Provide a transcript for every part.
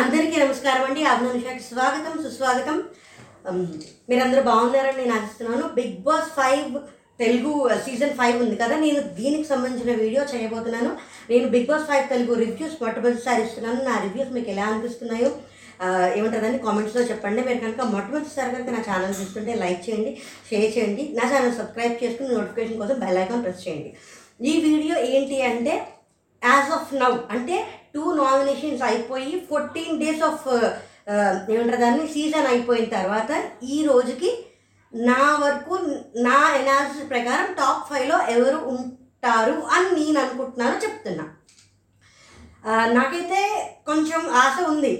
అందరికీ నమస్కారం అండి. అభినందనకి స్వాగతం సుస్వాగతం. మీరందరూ బాగున్నారని నేను ఆశిస్తున్నాను. Bigg Boss five Telugu season five ఉంది కదా నేను దీనికి సంబంధించిన వీడియో చేయబోతున్నాను. నేను Bigg Boss five Telugu reviews మొట్టమొదటిసారి ఇస్తున్నాను. నా రివ్యూస్ మీకు ఎలా అనిపిస్తున్నాయో ఏమంటుందని కామెంట్స్లో చెప్పండి. మీరు కనుక మొట్టమొదటిసారి కనుక నా ఛానల్ చూస్తుంటే లైక్ చేయండి షేర్ చేయండి. నా ఛానల్ సబ్స్క్రైబ్ చేసుకుని నోటిఫికేషన్ కోసం బెల్ ఐకాన్ ప్రెస్ చేయండి. ఈ వీడియో ఏంటి అంటే యాజ్ ఆఫ్ నౌ అంటే టూ నామినేషన్స్ అయిపోయి ఫోర్టీన్ డేస్ ఆఫ్ ఏమంటారు దాన్ని? సీజన్ అయిపోయిన తర్వాత ఈ రోజుకి నా వరకు నా ఎనాలిసిస్ ప్రకారం టాప్ ఫైవ్లో ఎవరు ఉంటారు అని నేను అనుకుంటున్నాను చెప్తున్నా. నాకైతే కొంచెం ఆశ ఉంది.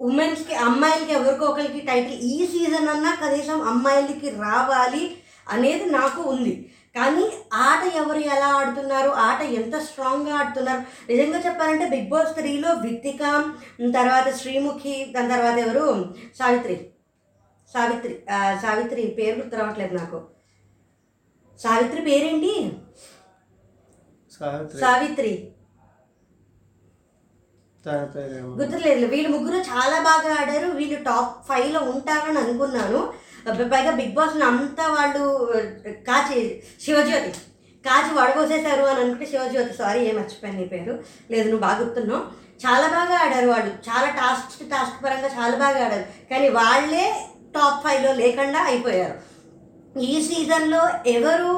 ఉమెన్స్కి అమ్మాయిలకి ఎవరికో ఒకరికి టైటిల్ ఈ సీజన్ అన్నా కనీసం అమ్మాయిలకి రావాలి అనేది నాకు ఉంది. కానీ ఆట ఎవరు ఎలా ఆడుతున్నారు? ఆట ఎంత స్ట్రాంగ్గా ఆడుతున్నారు? నిజంగా చెప్పాలంటే బిగ్ బాస్ త్రీలో విత్తిక తర్వాత శ్రీముఖి దాని తర్వాత ఎవరు? సావిత్రి. సావిత్రి సావిత్రి పేరు గుర్తు రావట్లేదు నాకు. సావిత్రి పేరేంటి? సావిత్రి. గుర్తులేదు వీళ్ళు ముగ్గురు చాలా బాగా ఆడారు వీళ్ళు టాప్ ఫైవ్లో ఉంటారని అనుకున్నాను. పైగా బిగ్ బాస్ని అంతా వాళ్ళు కాచి శివజ్యోతి. కాచి వడబోసేశారు అని అనుకుంటే శివజ్యోతి సారీ ఏం మర్చిపోయాను నీ పేరు. లేదు నువ్వు బాగా గుర్తున్నావు. చాలా బాగా ఆడారు వాళ్ళు. చాలా టాస్క్ టాస్క్ పరంగా చాలా బాగా ఆడారు. కానీ వాళ్ళే టాప్ ఫైవ్లో లేకుండా అయిపోయారు. ఈ సీజన్లో ఎవరు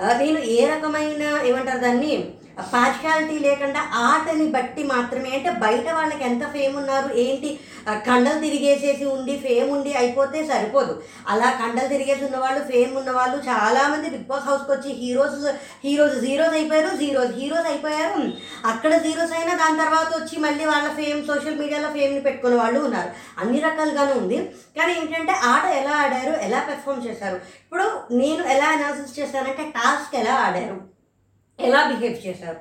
నేను ఏ రకమైన ఏమంటారు దాన్ని పార్షాలిటీ లేకుండా ఆటని బట్టి మాత్రమే. అంటే బయట వాళ్ళకి ఎంత ఫేమ్ ఉన్నారు ఏంటి? కండలు తిరిగేసేసి ఉండి ఫేమ్ ఉండి అయిపోతే సరిపోదు. అలా కండలు తిరిగేసి ఉన్నవాళ్ళు ఫేమ్ ఉన్నవాళ్ళు చాలామంది బిగ్ బాస్ హౌస్కి వచ్చి హీరోస్ హీరోస్ జీరోస్ అయిపోయారు జీరోస్ హీరోస్ అయిపోయారు. అక్కడ జీరోస్ అయినా దాని తర్వాత వచ్చి మళ్ళీ వాళ్ళ ఫేమ్ సోషల్ మీడియాలో ఫేమ్ని పెట్టుకునే వాళ్ళు ఉన్నారు. అన్ని రకాలుగానే ఉంది. కానీ ఏంటంటే ఆట ఎలా ఆడారు ఎలా పెర్ఫామ్ చేశారు? ఇప్పుడు నేను ఎలా అనాలిసిస్ చేశానంటే టాస్క్ ఎలా ఆడారు? ఎలా బిహేవ్ చేశారు?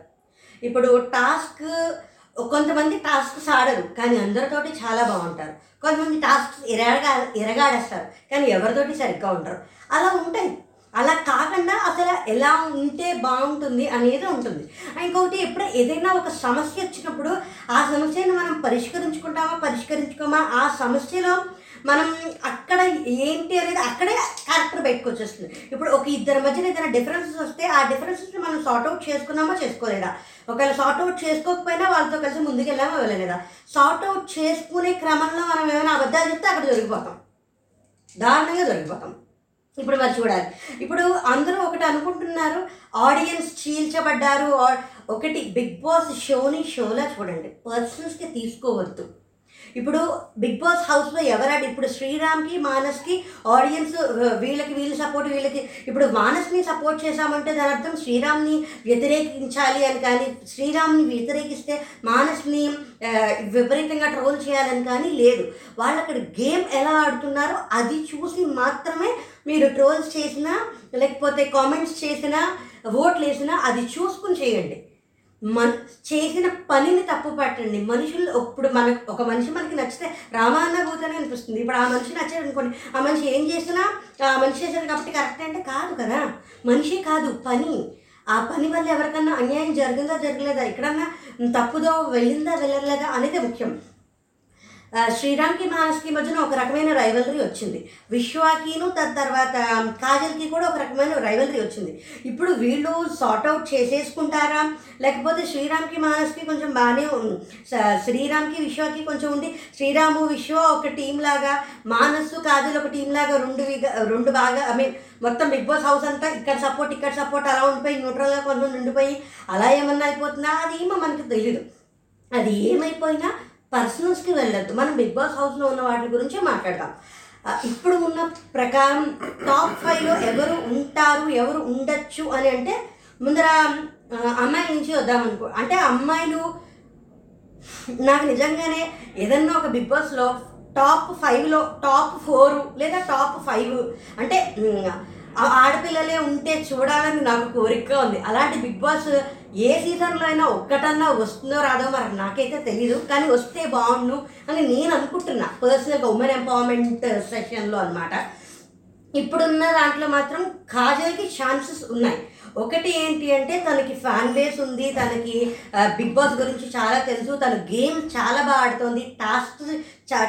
ఇప్పుడు టాస్క్ కొంతమంది టాస్క్స్ ఆడరు కానీ అందరితోటి చాలా బాగుంటారు. కొంతమంది టాస్క్స్ ఎరగా ఎరగాడేస్తారు కానీ ఎవరితోటి సరిగ్గా ఉంటారు అలా ఉంటాయి. అలా కాకుండా అసలు ఎలా ఉంటే బాగుంటుంది అనేది ఉంటుంది. ఇంకొకటి ఎప్పుడు ఏదైనా ఒక సమస్య వచ్చినప్పుడు ఆ సమస్యను మనం పరిష్కరించుకుంటామా పరిష్కరించుకోమా ఆ సమస్యలో మనం అక్కడ ఏంటి అనేది అక్కడే క్యారెక్టర్ బయటకు వచ్చేస్తుంది. ఇప్పుడు ఒక ఇద్దరి మధ్యన ఏదైనా డిఫరెన్సెస్ వస్తే ఆ డిఫరెన్సెస్ని మనం సార్ట్ అవుట్ చేసుకున్నామా చేసుకోలేదా? ఒకవేళ సార్ట్ అవుట్ చేసుకోకపోయినా వాళ్ళతో కలిసి ముందుకెళ్ళామా వెళ్ళలేదా? సార్ట్ అవుట్ చేసుకునే క్రమంలో మనం ఏమైనా అబద్ధాలు చెప్తే అక్కడ దొరికిపోతాం. దారుణంగా దొరికిపోతాం. ఇప్పుడు మరి చూడాలి. ఇప్పుడు అందరూ ఒకటి అనుకుంటున్నారు ఆడియన్స్ చీల్చబడ్డారు ఒకటి బిగ్ బాస్ షోని షోలా చూడండి. పర్సన్స్కి తీసుకోవద్దు. ఇప్పుడు బిగ్ బాస్ హౌస్లో ఎవరాడు? ఇప్పుడు శ్రీరామ్కి మానస్కి ఆడియన్స్ వీళ్ళకి వీళ్ళు సపోర్ట్ వీళ్ళకి ఇప్పుడు మానస్ని సపోర్ట్ చేశామంటే దాని అర్థం శ్రీరామ్ని వ్యతిరేకించాలి అని కానీ శ్రీరామ్ని వ్యతిరేకిస్తే మానస్ని విపరీతంగా ట్రోల్ చేయాలని కానీ లేదు. వాళ్ళు అక్కడ గేమ్ ఎలా ఆడుతున్నారో అది చూసి మాత్రమే మీరు ట్రోల్స్ చేసినా లేకపోతే కామెంట్స్ చేసినా ఓట్లు వేసినా అది చూసుకుని చేయండి. మన చేసిన పనిని తప్పు పట్టండి. మనుషులు ఇప్పుడు మనకు ఒక మనిషి మనకి నచ్చితే రామానుభూతనే అనిపిస్తుంది ఇప్పుడు ఆ మనిషి నచ్చాడు అనుకోండి ఆ మనిషి ఏం చేసినా ఆ మనిషి చేశాడు కాబట్టి కరెక్ట్ అంటే కాదు కదా. మనిషి కాదు పని. ఆ పని వల్ల ఎవరికన్నా అన్యాయం జరిగిందా జరగలేదా? ఎక్కడన్నా తప్పుదో వెళ్ళిందా వెళ్ళలేదా అనేది ముఖ్యం. శ్రీరామ్కి మానస్కి మధ్యన ఒక రకమైన రైవలరీ వచ్చింది. విశ్వాకిను తద్ తర్వాత కాజల్కి కూడా ఒక రకమైన రైవలరీ వచ్చింది. ఇప్పుడు వీళ్ళు సార్ట్ అవుట్ చేసేసుకుంటారా? లేకపోతే శ్రీరామ్కి మానస్కి కొంచెం బాగానే శ్రీరామ్కి విశ్వాకి కొంచెం ఉండి శ్రీరాము విశ్వ ఒక టీం లాగా మానస్సు కాజల్ ఒక టీం లాగా రెండు విగా- రెండు బాగా ఐ మీన్ మొత్తం బిగ్ బాస్ హౌస్ అంతా ఇక్కడ సపోర్ట్ ఇక్కడ సపోర్ట్ అలా ఉండిపోయి న్యూట్రల్గా కొంచెం ఉండిపోయి అలా ఏమన్నా అయిపోతుందా? అది ఏమో మనకి తెలియదు అది ఏమైపోయినా పర్సనల్స్కి వెళ్ళొద్దు. మనం బిగ్ బాస్ హౌస్లో ఉన్న వాటి గురించే మాట్లాడదాం. ఇప్పుడు ఉన్న ప్రకారం టాప్ ఫైవ్లో ఎవరు ఉంటారు ఎవరు ఉండొచ్చు అని అంటే ముందర అమ్మాయి నుంచి నుంచి వద్దామనుకో అంటే అమ్మాయిలు నాకు నిజంగానే ఏదన్నా ఒక బిగ్ బాస్లో టాప్ ఫైవ్లో టాప్ ఫోర్ లేదా టాప్ ఫైవ్ అంటే ఆ ఆడపిల్లలే ఉంటే చూడాలని నాకు కోరిక ఉంది. అలాంటి బిగ్ బాస్ ఏ సీజన్లో అయినా ఒక్కటన్నా వస్తుందో రాదో మరి నాకైతే తెలీదు. కానీ వస్తే బాగుండు అని నేను అనుకుంటున్నా. పర్సనల్గా ఉమెన్ ఎంపవర్మెంట్ సెషన్లో అనమాట ఇప్పుడున్న దాంట్లో మాత్రం కాజల్కి ఛాన్సెస్ ఉన్నాయి. ఒకటి ఏంటి అంటే తనకి ఫ్యాన్ బేస్ ఉంది తనకి బిగ్ బాస్ గురించి చాలా తెలుసు తను గేమ్ చాలా బాగా ఆడుతోంది టాస్క్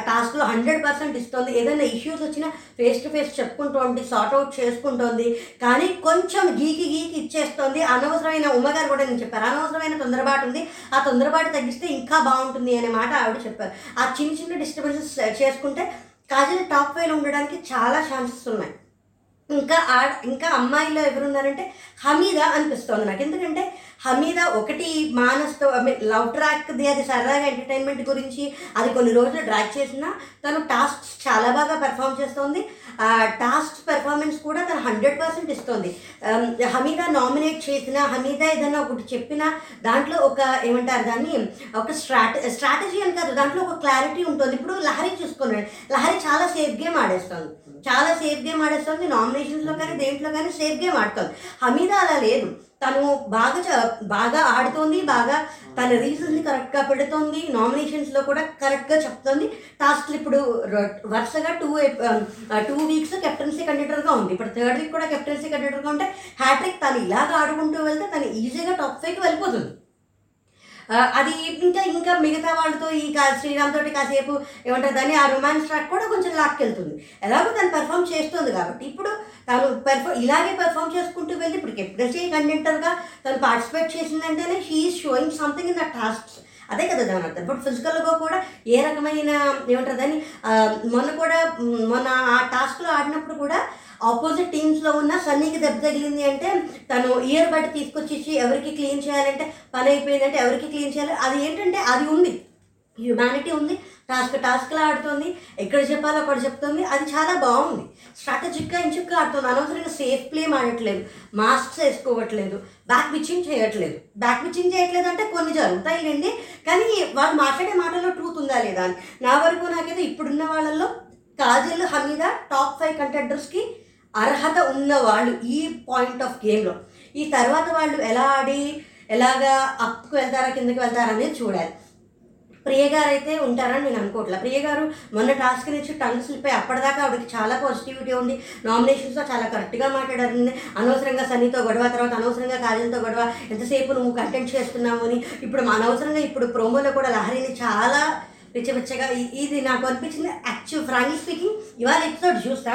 టాస్క్లో హండ్రెడ్ పర్సెంట్ ఇస్తుంది. ఏదైనా ఇష్యూస్ వచ్చినా ఫేస్ టు ఫేస్ చెప్పుకుంటోంది సార్ట్ అవుట్ చేసుకుంటోంది కానీ కొంచెం గీకి గీకి ఇచ్చేస్తుంది. అనవసరమైన ఉమ్మగారు కూడా నేను చెప్పారు అనవసరమైన తొందరపాటు ఉంది. ఆ తొందరపాటు తగ్గిస్తే ఇంకా బాగుంటుంది అనే మాట ఆవిడ చెప్పారు. ఆ చిన్న చిన్న డిస్టర్బెన్సెస్ చేసుకుంటే కాజల్ టాప్ వేలో ఉండడానికి చాలా ఛాన్సెస్ ఉన్నాయి. ఇంకా ఆడ ఇంకా అమ్మాయిలో ఎవరున్నారంటే హమీదా అనిపిస్తోంది నాకు. ఎందుకంటే హమీదా ఒకటి మానస్తో లవ్ ట్రాక్ది అది సరదాగా ఎంటర్టైన్మెంట్ గురించి అది కొన్ని రోజులు డ్రాక్ చేసినా తను టాస్క్స్ చాలా బాగా పెర్ఫామ్ చేస్తోంది. టాస్క్ పెర్ఫార్మెన్స్ కూడా తను హండ్రెడ్ పర్సెంట్ ఇస్తుంది. హమీదా నామినేట్ చేసిన హమీదా ఏదైనా ఒకటి చెప్పిన దాంట్లో ఒక ఏమంటారు దాన్ని ఒక స్ట్రాట స్ట్రాటజీ అని కాదు దాంట్లో ఒక క్లారిటీ ఉంటుంది. ఇప్పుడు లహరి చూసుకున్నాడు. లహరి చాలా సేఫ్ గేమ్ ఆడేస్తుంది. చాలా సేఫ్ గేమ్ ఆడేస్తుంది. నామినేషన్స్లో కానీ దేంట్లో కానీ సేఫ్ గేమ్ ఆడుతుంది హమీదా అలా లేదు. తను బాగా చ- బాగా ఆడుతోంది బాగా తన రీజన్స్ని కరెక్ట్గా పెడుతోంది. నామినేషన్స్లో కూడా కరెక్ట్గా చెప్తోంది. టాస్క్లు ఇప్పుడు వరుసగా టూ టూ వీక్స్ కెప్టెన్సీ కండక్టర్గా ఉంది. ఇప్పుడు థర్డ్ వీక్ కూడా కెప్టెన్సీ కండక్టర్గా ఉంటే హ్యాట్రిక్ తను ఇలాగ ఆడుకుంటూ వెళ్తే తను ఈజీగా టాప్ ఫైవ్కి వెళ్ళిపోతుంది. అది ఇంకా ఇంకా మిగతా వాళ్ళతో ఈ శ్రీరామ్ తోటి కాసేపు ఏమంటారు దాన్ని ఆ రొమాన్స్ ట్రాక్ కూడా కొంచెం లాక్కెళ్తుంది. ఎలాగో తను పెర్ఫామ్ చేస్తుంది కాబట్టి ఇప్పుడు తను పెర్ఫామ్ ఇలాగే పెర్ఫామ్ చేసుకుంటూ వెళ్ళి ఇప్పుడు కెప్టెన్సీ కంటెంటర్గా తను participate చేసిందంటేనే she showing something in the tasks అదే కదా దాని అర్థం ఇప్పుడు ఫిజికల్గా కూడా ఏ రకమైన ఏమంటారు దాన్ని మొన్న కూడా మొన్న ఆ టాస్క్లో ఆడినప్పుడు కూడా ఆపోజిట్ టీమ్స్లో ఉన్న సన్నీకి దెబ్బ తగిలింది అంటే తను ఇయర్ బడ్ తీసుకొచ్చి ఎవరికి క్లీన్ చేయాలంటే పని అయిపోయిందంటే ఎవరికి క్లీన్ చేయాలి? అది ఏంటంటే అది ఉంది. హ్యుమానిటీ ఉంది టాస్క్ టాస్క్లా ఆడుతుంది ఎక్కడ చెప్పాలో అక్కడ చెప్తుంది అది చాలా బాగుంది. స్ట్రాటజిక్గా ఇంచుక్గా ఆడుతుంది. అనవసరంగా సేఫ్ ప్లే ఆడట్లేదు మాస్క్స్ వేసుకోవట్లేదు బ్యాక్ పిచ్చింగ్ చేయట్లేదు. బ్యాక్ పిచ్చింగ్ చేయట్లేదు అంటే కొన్ని జరుగుతాయి లేండి కానీ వాళ్ళు మాట్లాడే మాటల్లో ట్రూత్ ఉందా లేదా అని. నా వరకు నాకైతే ఇప్పుడున్న వాళ్ళల్లో కాజల్ హమీద టాప్ ఫైవ్ కంటెండర్స్కి అర్హత ఉన్న వాళ్ళు ఈ పాయింట్ ఆఫ్ గేమ్లో ఈ తర్వాత వాళ్ళు ఎలా ఆడి ఎలాగా అప్కు వెళ్తారా కిందకి వెళ్తారా అనేది చూడాలి. ప్రియ గారు అయితే ఉంటారని నేను అనుకోవట్లే. ప్రియగారు మొన్న టాస్క్ నుంచి టంగ్ స్లిప్ అయ్యి అప్పటిదాకా ఆవిడకి చాలా పాజిటివిటీ ఉంది నామినేషన్స్లో చాలా కరెక్ట్గా మాట్లాడారు. అనవసరంగా సన్నీతో గొడవ తర్వాత అనవసరంగా కాజల్తో గొడవ ఎంతసేపు నువ్వు కంటెంట్ చేస్తున్నావు అని ఇప్పుడు అనవసరంగా ఇప్పుడు ప్రోమోలో కూడా లహరిని చాలా పిచ్చపిచ్చగా ఇది నాకు అనిపించింది. యాక్చువల్ ఫ్రాంక్లీ స్పీకింగ్ ఇవాళ ఎపిసోడ్ చూస్తా.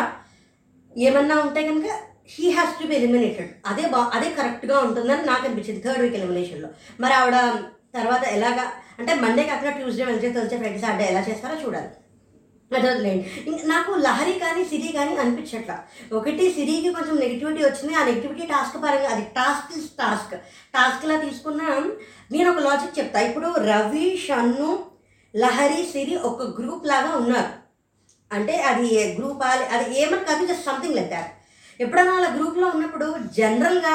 ఏమన్నా ఉంటే కనుక he has to be eliminated అదే బా అదే కరెక్ట్గా ఉంటుందని నాకు అనిపించింది థర్డ్ వీక్ ఎలిమినేషన్లో మరి ఆవిడ తర్వాత ఎలాగా అంటే మండే కాకుండా ట్యూస్డే వెళ్తే థర్స్డే ఫ్రైడే సాటర్డే ఎలా చేస్తారో చూడాలి. అది వదిలేండి ఇంక నాకు లహరి కానీ సిరి కానీ అనిపించట్ల. ఒకటి సిరికి కొంచెం నెగిటివిటీ వచ్చింది ఆ నెగిటివిటీ టాస్క్ పరంగా అది టాస్క్ ఇస్ టాస్క్ టాస్క్లా తీసుకున్నా నేను ఒక లాజిక్ చెప్తా. ఇప్పుడు రవి షన్ను లహరి సిరి ఒక గ్రూప్ లాగా ఉన్నారు. అంటే అది గ్రూప్ అది ఏమని కాదు జస్ట్ సంథింగ్ లైక్ దాట్ ఎప్పుడైనా అలా గ్రూప్లో ఉన్నప్పుడు జనరల్గా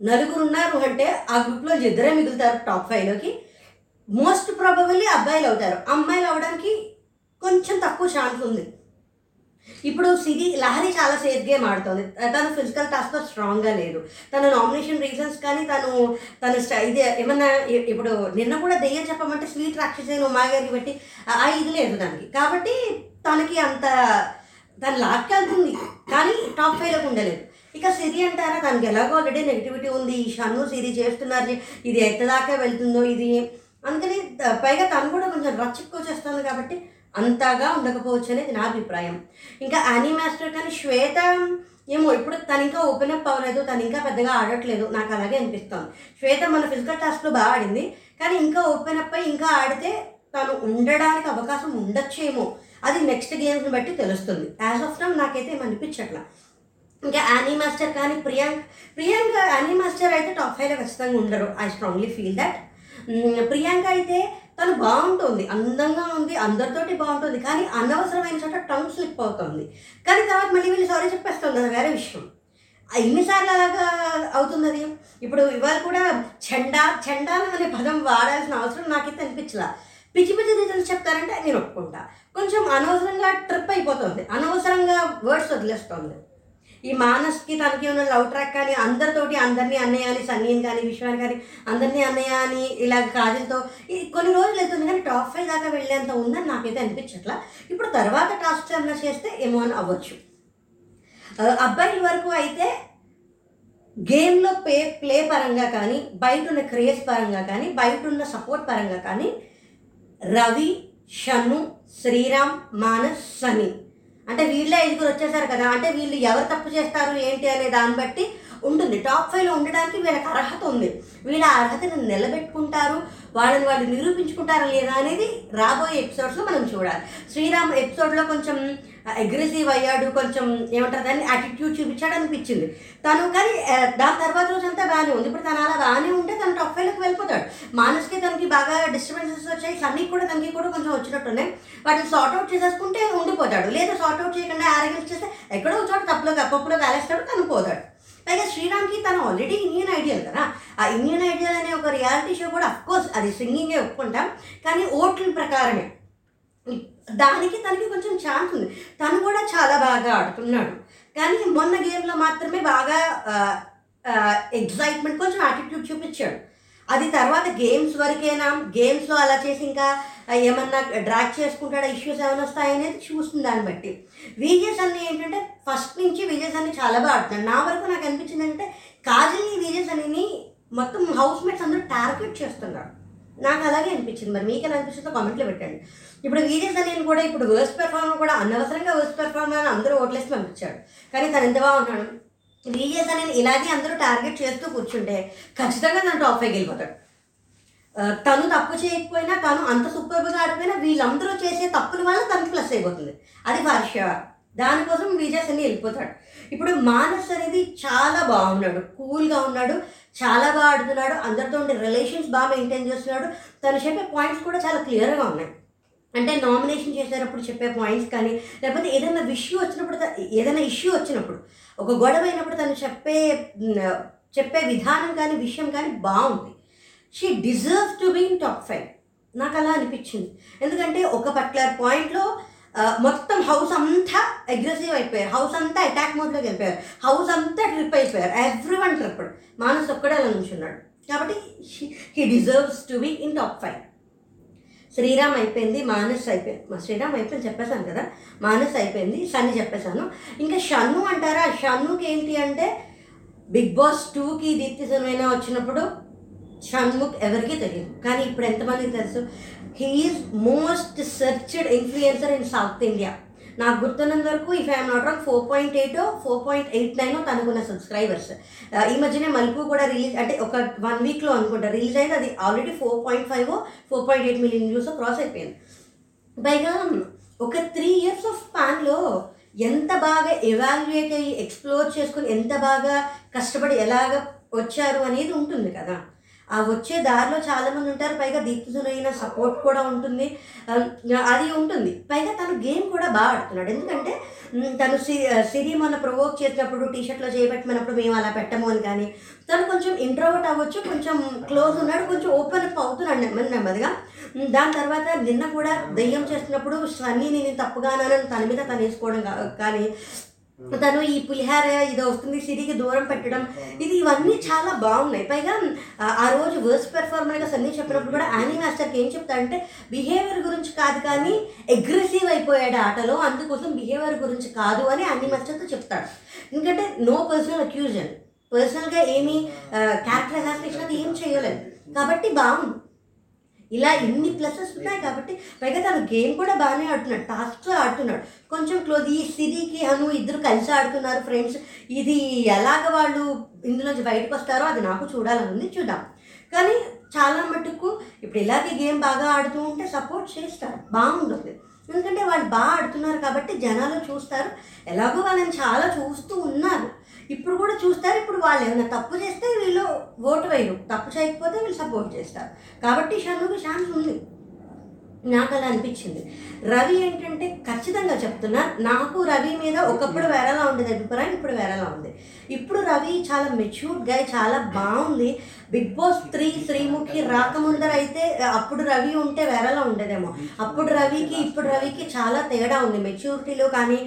నలుగురు ఉన్నారు అంటే ఆ గ్రూప్లో ఇద్దరే మిగులుతారు టాప్ ఫైవ్లోకి మోస్ట్ ప్రాబబుల్లీ అబ్బాయిలు అవుతారు. అమ్మాయిలు అవడానికి కొంచెం తక్కువ ఛాన్స్ ఉంది. ఇప్పుడు సిరి లహరి చాలా సేఫ్ గేమ్ ఆడుతుంది. తను ఫిజికల్ టాస్క్లో స్ట్రాంగ్గా లేదు. తన నామినేషన్ రీజన్స్ కానీ తను తన ఇది ఏమన్నా ఇప్పుడు నిన్న కూడా దెయ్యం చెప్పమంటే స్వీట్ రాక్షసి ఉమాగారికి ఉమా పెట్టి ఆ ఇది లేదు దానికి. కాబట్టి తనకి అంత తను లాక్కెళ్తుంది కానీ టాప్ ఫైవ్లోకి ఉండలేదు. ఇక సిరి అంటారా తనకి ఎలాగో ఆల్రెడీ నెగిటివిటీ ఉంది. ఈ షన్ను సిరి చేస్తున్నారు. ఇది ఎత్తదాకా వెళ్తుందో ఇది అందుకని పైగా తను కూడా కొంచెం రచ్చిక్కొచ్చేస్తుంది కాబట్టి అంతగా ఉండకపోవచ్చు అనేది నా అభిప్రాయం. ఇంకా యానీ మాస్టర్ కానీ శ్వేత ఏమో ఇప్పుడు తను ఇంకా ఓపెన్ అప్ అవ్వలేదు తను ఇంకా పెద్దగా ఆడట్లేదు నాకు అలాగే అనిపిస్తుంది. శ్వేత మన ఫిజికల్ టాస్క్లో బాగా ఆడింది కానీ ఇంకా ఓపెన్ అప్ అయి ఇంకా ఆడితే తను ఉండడానికి అవకాశం ఉండొచ్చేమో. అది నెక్స్ట్ గేమ్స్ని బట్టి తెలుస్తుంది. యాజ్ ఆఫ్ నమ్ నాకైతే ఏం అనిపించట్లా. ఇంకా యానీ మాస్టర్ కానీ ప్రియాంక్ ప్రియాంక యానీ మాస్టర్ అయితే టాప్ ఫైవ్లో ఖచ్చితంగా ఉండరు. I strongly feel that. Priyanka అయితే తను బాగుంటుంది అందంగా ఉంది అందరితోటి బాగుంటుంది కానీ అనవసరమైన చోట టంగ్ స్లిప్ అవుతుంది. కానీ తర్వాత మళ్ళీ వీళ్ళు సారీ చెప్పేస్తుంది అది వేరే విషయం. ఎన్నిసార్లు అలాగా అవుతుంది అది? ఇప్పుడు ఇవాళ కూడా చెండా చెండాలం అనే పదం వాడాల్సిన అవసరం నాకైతే అనిపించలా. పిచ్చి పిచ్చి రీజన్స్ చెప్తారంటే నేను ఒప్పుకుంటా. కొంచెం అనవసరంగా ట్రిప్ అయిపోతుంది అనవసరంగా వర్డ్స్ వదిలేస్తుంది. ఈ మానస్కి తనకి ఉన్న లవ్ ట్రాక్ కానీ అందరితోటి అందరినీ అన్నయ్య అని సన్నీని కానీ విశ్వాన్ని కానీ అందరినీ అన్నయ్య అని ఇలా కాజల్తో ఈ కొన్ని రోజులు వెళ్తుంది కానీ టాప్ ఫైవ్ దాకా వెళ్ళేంత ఉందని నాకైతే అనిపించట్లా. ఇప్పుడు తర్వాత టాస్క్ ఏమైనా చేస్తే ఏమో అని అవ్వచ్చు. అబ్బాయి అబ్బాయిల వరకు అయితే గేమ్లో ప్లే ప్లే పరంగా కానీ బయట ఉన్న క్రేజ్ పరంగా కానీ బయట ఉన్న సపోర్ట్ పరంగా కానీ రవి షన్ను శ్రీరామ్ మానస్ సనీ అంటే వీళ్ళే ఐదుగురు వచ్చేసారు కదా అంటే వీళ్ళు ఎవరు తప్పు చేస్తారు ఏంటి అనే దాన్ని బట్టి ఉంటుంది. టాప్ ఫైవ్లో ఉండడానికి వీళ్ళకి అర్హత ఉంది. వీళ్ళ అర్హతను నిలబెట్టుకుంటారు. వాళ్ళని వాళ్ళు నిరూపించుకుంటారా లేదా అనేది రాబోయే ఎపిసోడ్స్లో మనం చూడాలి. శ్రీరామ్ ఎపిసోడ్లో కొంచెం అగ్రెసివ్ అయ్యాడు కొంచెం ఏమంటారు దాన్ని యాటిట్యూడ్ చూపించాడు అనిపించింది. తను కానీ దాని తర్వాత రోజంతా బాగానే ఉంది. ఇప్పుడు తను అలా బాగానే ఉంటే తను టాప్ ఫైవ్లోకి వెళ్ళిపోతాడు. మానస్కి తనకి బాగా డిస్టర్బెన్సెస్ వచ్చాయి. అన్నీ కూడా తనకి కూడా కొంచెం వచ్చినట్టున్నాయి. వాటిని సార్ట్ అవుట్ చేసేసుకుంటే ఉండిపోతాడు. లేదా సార్ట్ అవుట్ చేయకుండా ఆరగెన్స్ చేస్తే ఎక్కడో చోట తప్పులో పప్పులో కాలేస్తాడు తను పోతాడు. పైగా శ్రీరామ్కి తను ఆల్రెడీ ఇండియన్ ఐడియల్ కదా. ఆ ఇండియన్ ఐడియల్ అనే ఒక రియాలిటీ షో కూడా అఫ్కోర్స్ అది సింగింగే ఒప్పుకుంటాం. కానీ ఓట్ల ప్రకారమే. దానికి తనకి కొంచెం ఛాన్స్ ఉంది. తను కూడా చాలా బాగా ఆడుతున్నాడు. కానీ మొన్న గేమ్లో మాత్రమే బాగా ఎగ్జైట్మెంట్ కొంచెం యాటిట్యూడ్ చూపించాడు. అది తర్వాత గేమ్స్ వరకేనా? గేమ్స్లో అలా చేసి ఇంకా ఏమన్నా డ్రాక్ చేసుకుంటాడా? ఇష్యూస్ ఏమైనా వస్తాయనేది చూస్తుంది దాన్ని బట్టి. విజయస్ అన్ని ఏంటంటే ఫస్ట్ నుంచి విజయస్ అన్ని చాలా బాగా ఆడుతున్నాడు నా వరకు నాకు అనిపించింది అంటే కాజల్ని విజయస్ అన్ని మొత్తం హౌస్ మేట్స్ అందరూ టార్గెట్ చేస్తున్నారు. నాకు అలాగే అనిపించింది. మరి మీకు ఎలా అనిపిస్తుందో కామెంట్లో పెట్టండి. ఇప్పుడు విజయ్ సలీన్ కూడా ఇప్పుడు వర్స్ట్ పెర్ఫార్మర్ కూడా అనవసరంగా వర్స్ట్ పెర్ఫార్మర్ అని అందరూ ఓట్లేసి పంపించాడు కానీ తను ఎంత బాగున్నాడు విజయ్ సలీన్ ఇలాగే అందరూ టార్గెట్ చేస్తూ కూర్చుంటే ఖచ్చితంగా తను టాప్ ఫైవ్ వెళ్ళిపోతాడు తను తప్పు చేయకపోయినా తను అంత సూపర్గా ఆడిపోయినా వీళ్ళందరూ చేసే తప్పుల వల్ల తనకి ప్లస్ అయిపోతుంది. అది వర్ష దానికోసం విజయ్ సన్ని వెళ్ళిపోతాడు. ఇప్పుడు మానస్ అనేది చాలా బాగున్నాడు. కూల్గా ఉన్నాడు. చాలా బాగా ఆడుతున్నాడు. అందరితో ఉండే రిలేషన్స్ బాగా మెయింటైన్ చేస్తున్నాడు. తను చెప్పే పాయింట్స్ కూడా చాలా క్లియర్గా ఉన్నాయి. అంటే నామినేషన్ చేసేటప్పుడు చెప్పే పాయింట్స్ కానీ లేకపోతే ఏదైనా ఇష్యూ వచ్చినప్పుడు ఏదైనా ఇష్యూ వచ్చినప్పుడు ఒక గొడవ అయినప్పుడు తను చెప్పే చెప్పే విధానం కానీ విషయం కానీ బాగుంది. She deserve to be in top five నాకు అలా అనిపించింది. ఎందుకంటే ఒక పర్టికులర్ పాయింట్లో మొత్తం హౌస్ అంతా అగ్రెసివ్ అయిపోయారు. హౌస్ అంతా అటాక్ మోడ్లోకి వెళ్ళిపోయారు. హౌస్ అంతా ట్రిప్ అయిపోయారు. ఎవ్రీ వన్ ట్రిప్ మానస్ ఒక్కడే అలా నుంచున్నాడు. కాబట్టి he deserves to be in top five Sriram అయిపోయింది మానస్ అయిపోయింది. మా శ్రీరామ్ అయిపోయింది చెప్పేశాను కదా? మానస్ అయిపోయింది సన్ని చెప్పేశాను. ఇంకా షన్ను అంటారా? షన్నుకి ఏంటి అంటే బిగ్ బాస్ టూకి దీప్తి సినిమా వచ్చినప్పుడు షణ్ముఖ్ ఎవరికీ తెలియదు కానీ ఇప్పుడు ఎంతమందికి తెలుసు? He is most searched influencer in south India నాకు గుర్తున్నంత వరకు if I'm not wrong four point eight four point eight nine తనకున్న సబ్స్క్రైబర్స్ uh, ఈ మధ్యనే మలుపు కూడా రిలీజ్ అంటే ఒక వన్ వీక్లో అనుకుంటా రిలీజ్ అయింది. అది already four point five four point eight million views cross అయిపోయింది. పైగా ఒక త్రీ ఇయర్స్ ఆఫ్ స్పాన్లో ఎంత బాగా ఎవాల్యుయేట్ అయ్యి ఎక్స్ప్లోర్ చేసుకుని ఎంత బాగా కష్టపడి ఎలాగ వచ్చారు అనేది ఉంటుంది కదా. ఆ వచ్చే దారిలో చాలామంది ఉంటారు. పైగా దీప్తిజునైన సపోర్ట్ కూడా ఉంటుంది. అది ఉంటుంది. పైగా తను గేమ్ కూడా బాగా ఆడుతున్నాడు. ఎందుకంటే తను సి సిరి మన ప్రొవోక్ చేసినప్పుడు టీ షర్ట్లో చేయబెట్టమన్నప్పుడు మేము అలా పెట్టము అని కానీ తను కొంచెం ఇంట్రోవర్ట్ అవ్వచ్చు కొంచెం క్లోజ్ ఉన్నాడు కొంచెం ఓపెన్ అప్ అవుతున్నాడు నెమ్మది నెమ్మదిగా. దాని తర్వాత నిన్న కూడా దెయ్యం చేస్తున్నప్పుడు సన్నీ నేను తప్పుగానని తన మీద తను వేసుకోవడం కానీ తను ఈ పులిహార ఇది వస్తుంది సిరికి దూరం పెట్టడం. ఇది ఇవన్నీ చాలా బాగున్నాయి. పైగా ఆ, రోజు వర్స్ పెర్ఫార్మర్గా సన్నీ చెప్పినప్పుడు కూడా యానీ మాస్టర్కి ఏం చెప్తాడంటే బిహేవియర్ గురించి కాదు కానీ అగ్రెసివ్ అయిపోయాడు ఆటలో అందుకోసం బిహేవియర్ గురించి కాదు అని యానీ మాస్టర్తో చెప్తాడు. ఎందుకంటే నో పర్సనల్ అక్యూజన్. పర్సనల్గా ఏమీ క్యారెక్టర్ అసాసినేషన్ అది ఏం చేయలేదు. కాబట్టి బాగుంది. ఇలా ఇన్ని ప్లసెస్ ఉన్నాయి కాబట్టి పైగా తను గేమ్ కూడా బాగానే ఆడుతున్నాడు టాస్క్తో ఆడుతున్నాడు. కొంచెం క్లోజ్ ఈ సిరికి అను ఇద్దరు కలిసి ఆడుతున్నారు ఫ్రెండ్స్ ఇది ఎలాగ వాళ్ళు ఇందులోంచి బయటకు వస్తారో అది నాకు చూడాలని ఉంది చూద్దాం. కానీ చాలా మటుకు ఇప్పుడు ఇలాగే గేమ్ బాగా ఆడుతూ ఉంటే సపోర్ట్ చేస్తారు బాగుంటుంది. ఎందుకంటే వాళ్ళు బాగా ఆడుతున్నారు కాబట్టి జనాలు చూస్తారు. ఎలాగో వాళ్ళని చాలా చూస్తూ ఉన్నారు. ఇప్పుడు కూడా చూస్తారు ఇప్పుడు వాళ్ళు ఏమైనా తప్పు చేస్తే వీళ్ళు ఓటు వేయరు. తప్పు చేయకపోతే వీళ్ళు సపోర్ట్ చేస్తారు. కాబట్టి షన్నుకి ఛాన్స్ ఉంది. నాకు అలా అనిపించింది. రవి ఏంటంటే ఖచ్చితంగా చెప్తున్నా నాకు రవి మీద ఒకప్పుడు వేరేలా ఉండేది అభిప్రాయం ఇప్పుడు వేరేలా ఉంది. ఇప్పుడు రవి చాలా మెచ్యూర్డ్గా చాలా బాగుంది. బిగ్ బాస్ త్రీ శ్రీముఖి రాకముందర అయితే అప్పుడు రవి ఉంటే వేరేలా ఉండేదేమో. అప్పుడు రవికి ఇప్పుడు రవికి చాలా తేడా ఉంది. మెచ్యూరిటీలో కానీ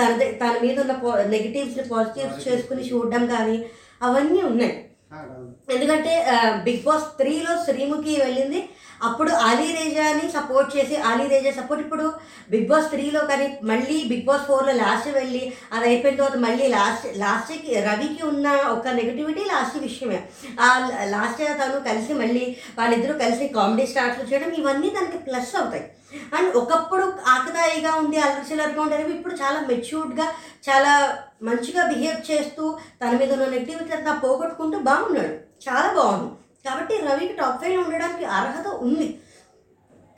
తన తన మీద ఉన్న నెగిటివ్స్ని పాజిటివ్స్ చేసుకుని చూడడం కానీ అవన్నీ ఉన్నాయి. ఎందుకంటే బిగ్ బాస్ త్రీలో శ్రీముఖి వెళ్ళింది. అప్పుడు ఆలీ రేజాని సపోర్ట్ చేసి ఆలీ రేజా సపోర్ట్ ఇప్పుడు బిగ్ బాస్ త్రీలో కానీ మళ్ళీ బిగ్ బాస్ ఫోర్లో లాస్ట్ వెళ్ళి అది అయిపోయిన తర్వాత మళ్ళీ లాస్ట్ లాస్ట్కి రవికి ఉన్న ఒక నెగిటివిటీ లాస్ట్ విషయమే. ఆ లాస్ట్ తను కలిసి మళ్ళీ వాళ్ళిద్దరూ కలిసి కామెడీ స్టార్ట్లు చేయడం ఇవన్నీ దానికి ప్లస్ అవుతాయి. అండ్ ఒకప్పుడు ఆకదాయిగా ఉండి అల్లరిచిల్లరిగా ఉండేవి ఇప్పుడు చాలా మెచ్యూర్డ్గా చాలా మంచిగా బిహేవ్ చేస్తూ తన మీద ఉన్న నెగిటివిటీ అంతా పోగొట్టుకుంటూ బాగున్నాడు. చాలా బాగుంది. కాబట్టి రవికి టాప్ ఫైవ్లో ఉండడానికి అర్హత ఉంది.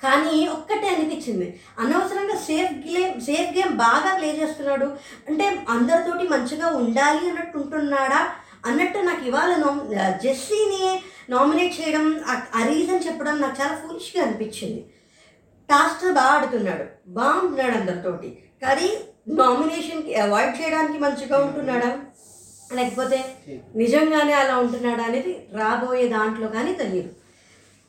కానీ ఒక్కటే అనిపించింది. అనవసరంగా సేఫ్ గేమ్ సేఫ్ గేమ్ బాగా ప్లే చేస్తున్నాడు. అంటే అందరితోటి మంచిగా ఉండాలి అన్నట్టు ఉంటున్నాడా అన్నట్టు నాకు ఇవాళ నో జెస్సీని నామినేట్ చేయడం ఆ- రీజన్ చెప్పడం నాకు చాలా ఫులిష్గా అనిపించింది. టాస్టర్ బాగా ఆడుతున్నాడు. బాగుంటున్నాడు అందరితోటి. కానీ నామినేషన్కి అవాయిడ్ చేయడానికి మంచిగా ఉంటున్నాడా? లేకపోతే నిజంగానే అలా ఉంటున్నాడా అనేది రాబోయే దాంట్లో కానీ తెలియదు.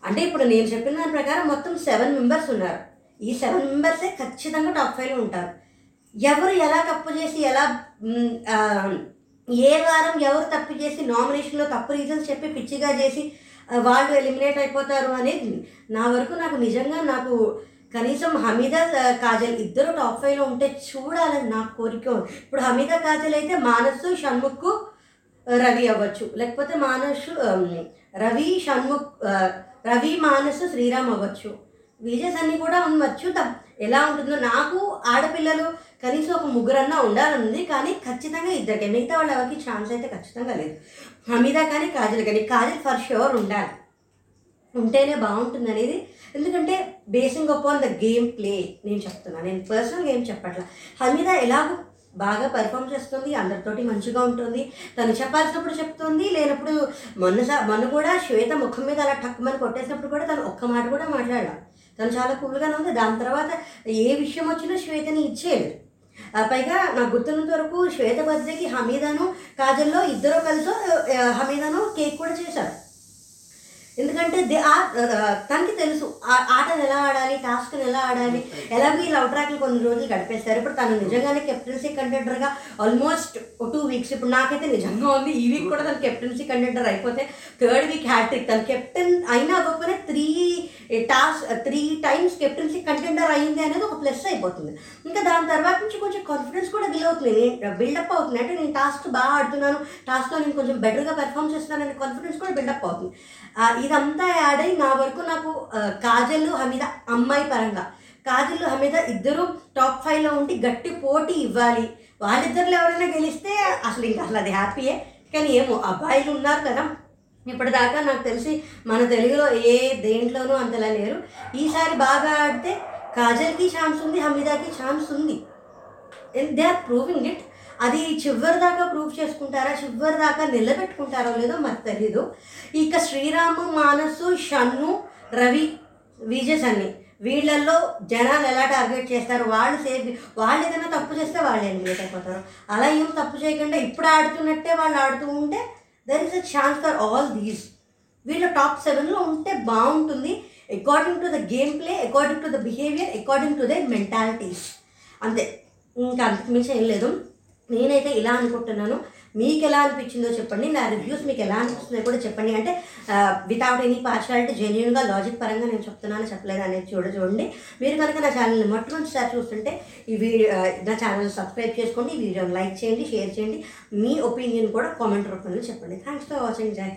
అంటే ఇప్పుడు నేను చెప్పిన దాని ప్రకారం మొత్తం సెవెన్ మెంబర్స్ ఉన్నారు. ఈ సెవెన్ మెంబర్సే ఖచ్చితంగా టాప్ ఫైవ్లో ఉంటారు. ఎవరు ఎలా తప్పు చేసి ఎలా ఏ వారం ఎవరు తప్పు చేసి నామినేషన్లో తప్పు రీజన్స్ చెప్పి పిచ్చిగా చేసి వాళ్ళు ఎలిమినేట్ అయిపోతారు అనేది నా వరకు నాకు నిజంగా నాకు కనీసం హమీదా కాజల్ ఇద్దరు టాప్ ఫైవ్లో ఉంటే చూడాలని నాకు కోరిక ఉంది. ఇప్పుడు హమీదా కాజల్ అయితే మానసు షణ్ముఖ్ రవి అవ్వచ్చు. లేకపోతే మానసు రవి షణ్ముఖ్ రవి మానసు శ్రీరామ్ అవ్వచ్చు. విజయస్ అన్నీ కూడా ఉండవచ్చు ఎలా ఉంటుందో. నాకు ఆడపిల్లలు కనీసం ఒక ముగ్గురన్నా ఉండాలని ఉంది కానీ ఖచ్చితంగా ఇద్దరికి. మిగతా వాళ్ళ ఎవరికి ఛాన్స్ అయితే ఖచ్చితంగా లేదు. హమీదా కానీ కాజల్ కానీ కాజల్ ఫర్ షూర్ ఉండాలి. ఉంటేనే బాగుంటుంది అనేది. ఎందుకంటే basing upon the game play నేను చెప్తున్నాను నేను పర్సనల్ గేమ్ చెప్పట్లా. హమీదా ఎలాగో బాగా పెర్ఫామ్ చేస్తుంది అందరితోటి మంచిగా ఉంటుంది. తను చెప్పాల్సినప్పుడు చెప్తుంది లేనప్పుడు మొన్న మొన్న కూడా శ్వేత ముఖం మీద అలా టక్కుమని కొట్టేసినప్పుడు కూడా తను ఒక్క మాట కూడా మాట్లాడాలి. తను చాలా కూల్గానే ఉంది. దాని తర్వాత ఏ విషయం వచ్చినా శ్వేతని ఇచ్చేయలేదు. పైగా నాకు గుర్తున్నంత వరకు శ్వేత బర్త్డేకి హమీదాను కాజల్లో ఇద్దరు కలిసి హమీదాను కేక్ కూడా చేశారు. ఎందుకంటే దే తనకి తెలుసు. ఆ- ఆటను ఎలా ఆడాలి టాస్క్ని ఎలా ఆడాలి ఎలా మీ లవ్ ట్రాక్లు కొన్ని రోజులు గడిపేస్తారు. ఇప్పుడు తను నిజంగానే కెప్టెన్సీ కంటెండర్గా ఆల్మోస్ట్ టూ వీక్స్ ఇప్పుడు నాకైతే నిజంగా ఉంది ఈ వీక్ కూడా తను కెప్టెన్సీ కంటెండర్ అయిపోతే థర్డ్ వీక్ హ్యాట్రిక్ తను కెప్టెన్ అయినా అవ్వకపోయినా three task three times captaincy contender అయింది అనేది ఒక ప్లస్ అయిపోతుంది. ఇంకా దాని తర్వాత నుంచి కొంచెం కాన్ఫిడెన్స్ కూడా బిల్ అవుతుంది. బిల్డప్ అవుతుంది. అంటే నేను టాస్క్ బాగా ఆడుతున్నాను టాస్క్లో నేను కొంచెం బెటర్గా పెర్ఫామ్ చేస్తున్నాను అనే కాన్ఫిడెన్స్ కూడా బిల్డప్ అవుతుంది. ఇదంతా యాడ్ అయ్యి నా వరకు నాకు కాజల్ హమీద అమ్మాయి పరంగా. కాజల్ హమీద ఇద్దరు టాప్ ఫైవ్లో ఉండి గట్టి పోటీ ఇవ్వాలి. వాళ్ళిద్దరిలో ఎవరైనా గెలిస్తే అసలు ఇంకా అసలు అది హ్యాపీయే. కానీ ఏమో అబ్బాయిలు ఉన్నారు కదా. ఇప్పటిదాకా నాకు తెలిసి మన తెలుగులో ఏ దేంట్లోనూ అంతలా లేరు. ఈసారి బాగా ఆడితే కాజల్కి ఛాన్స్ ఉంది హమీదాకి ఛాన్స్ ఉంది. దే ఆర్ ప్రూవింగ్ ఇట్ అది చివరి దాకా ప్రూవ్ చేసుకుంటారా? చివరి దాకా నిలబెట్టుకుంటారో లేదో మాకు తెలీదు. ఇక శ్రీరాము మానసు షన్ను రవి విజయ్ సన్ని వీళ్ళల్లో జనాలు ఎలా టార్గెట్ చేస్తారు? వాళ్ళు సేఫ్ వాళ్ళు ఏదైనా తప్పు చేస్తే వాళ్ళు ఎలిమినేట్ అయిపోతారు. అలా ఏం తప్పు చేయకుండా ఇప్పుడు ఆడుతున్నట్టే వాళ్ళు ఆడుతూ ఉంటే there is a chance for all these వీళ్ళు టాప్ సెవెన్లో ఉంటే బాగుంటుంది. According to the game play according to the behaviour according to the mentalities అంతే. ఇంకా అంతకుమించి ఏం లేదు. నేనైతే ఇలా అనుకుంటున్నాను. మీకు ఎలా అనిపించిందో చెప్పండి. నా రివ్యూస్ మీకు ఎలా అనిపిస్తుందో కూడా చెప్పండి. అంటే వితౌట్ ఎనీ పార్షాలిటీ జెన్యున్గా లాజిక్ పరంగా నేను చెప్తున్నాను చెప్పలేదు అనేది చూడ చూడండి. మీరు కనుక నా ఛానల్ని మొట్టమొదటిసారి చూస్తుంటే ఈ వీడియో నా ఛానల్ సబ్స్క్రైబ్ చేసుకోండి. ఈ వీడియోని లైక్ చేయండి షేర్ చేయండి. మీ ఒపీనియన్ కూడా కామెంట్ రూపంలో చెప్పండి. థ్యాంక్స్ ఫర్ వాచింగ్ జై